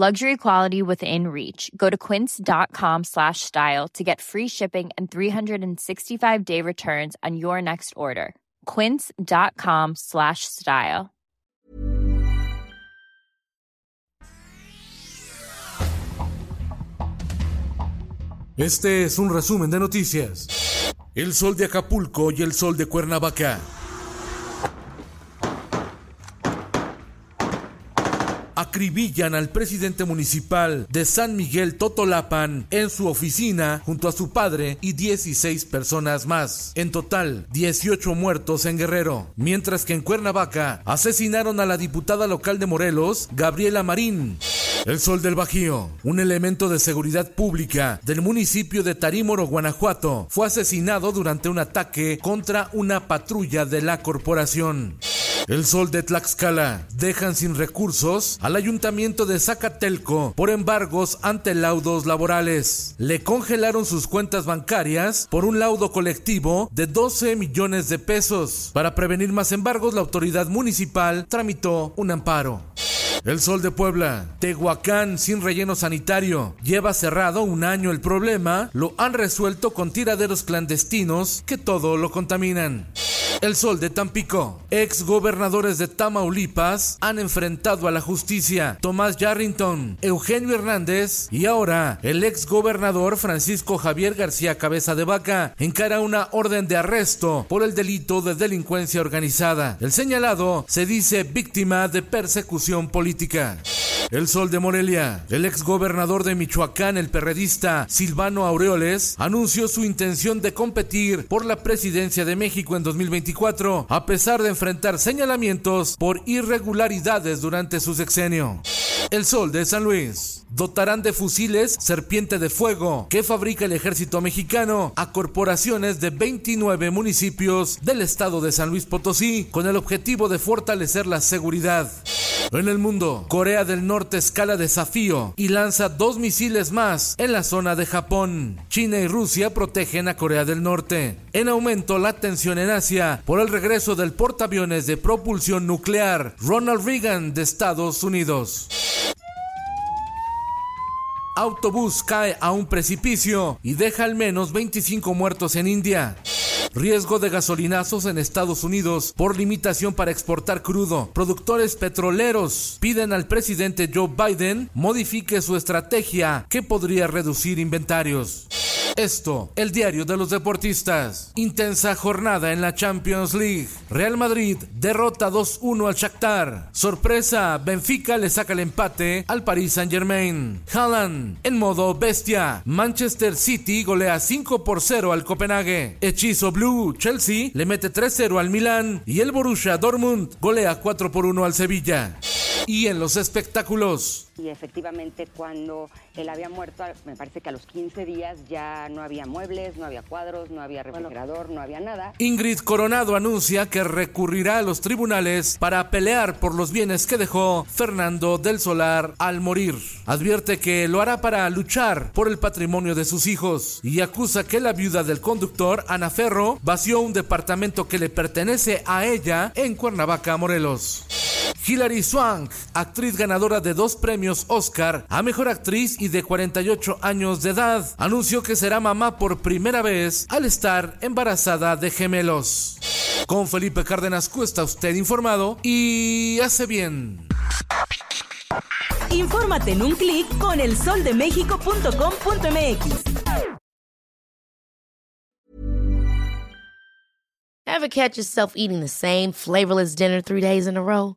Luxury quality within reach. Go to quince.com slash style to get free shipping and 365 day returns on your next order. Quince.com slash style. Este es un resumen de noticias. El sol de Acapulco y el sol de Cuernavaca. Acribillan al presidente municipal de San Miguel Totolapan en su oficina junto a su padre y 16 personas más. En total, 18 muertos en Guerrero. Mientras que en Cuernavaca asesinaron a la diputada local de Morelos, Gabriela Marín. El Sol del Bajío, un elemento de seguridad pública del municipio de Tarímoro, Guanajuato, fue asesinado durante un ataque contra una patrulla de la corporación. El Sol de Tlaxcala dejan sin recursos al ayuntamiento de Zacatelco por embargos ante laudos laborales. Le congelaron sus cuentas bancarias por un laudo colectivo de 12 millones de pesos. Para prevenir más embargos, la autoridad municipal tramitó un amparo. El Sol de Puebla, Tehuacán sin relleno sanitario. Lleva cerrado un año el problema, lo han resuelto con tiraderos clandestinos que todo lo contaminan. El Sol de Tampico. Ex gobernadores de Tamaulipas han enfrentado a la justicia. Tomás Yarrington, Eugenio Hernández y ahora el ex gobernador Francisco Javier García Cabeza de Vaca encara una orden de arresto por el delito de delincuencia organizada. El señalado se dice víctima de persecución política. El Sol de Morelia. El ex gobernador de Michoacán, el perredista Silvano Aureoles, anunció su intención de competir por la presidencia de México en 2024, a pesar de enfrentar señalamientos por irregularidades durante su sexenio. El Sol de San Luis. Dotarán de fusiles Serpiente de Fuego que fabrica el ejército mexicano a corporaciones de 29 municipios del estado de San Luis Potosí con el objetivo de fortalecer la seguridad. En el mundo, Corea del Norte escala desafío y lanza dos misiles más en la zona de Japón. China y Rusia protegen a Corea del Norte. En aumento la tensión en Asia por el regreso del portaaviones de propulsión nuclear Ronald Reagan de Estados Unidos autobús cae a un precipicio y deja al menos 25 muertos en India. Riesgo de gasolinazos en Estados Unidos por limitación para exportar crudo. Productores petroleros piden al presidente Joe Biden modifique su estrategia que podría reducir inventarios. Esto, el diario de los deportistas. Intensa jornada en la Champions League. Real Madrid derrota 2-1 al Shakhtar. Sorpresa, Benfica le saca el empate al Paris Saint-Germain. Haaland en modo bestia. Manchester City golea 5 por 0 al Copenhague. Hechizo Blue, Chelsea le mete 3-0 al Milan y el Borussia Dortmund golea 4 por 1 al Sevilla. Y en los espectáculos, y efectivamente cuando él había muerto, me parece que a los 15 días ya no había muebles, no había cuadros, no había refrigerador, no había nada. Ingrid Coronado anuncia que recurrirá a los tribunales para pelear por los bienes que dejó Fernando del Solar al morir. Advierte que lo hará para luchar por el patrimonio de sus hijos y acusa que la viuda del conductor, Ana Ferro, vació un departamento que le pertenece a ella en Cuernavaca, Morelos. Hilary Swank, actriz ganadora de dos premios Oscar a Mejor Actriz y de 48 años de edad, anunció que será mamá por primera vez al estar embarazada de gemelos. Con Felipe Cárdenas Cuesta usted informado y hace bien. Infórmate en un clic con elsoldemexico.com.mx. Ever catch yourself eating the same flavorless dinner three days in a row?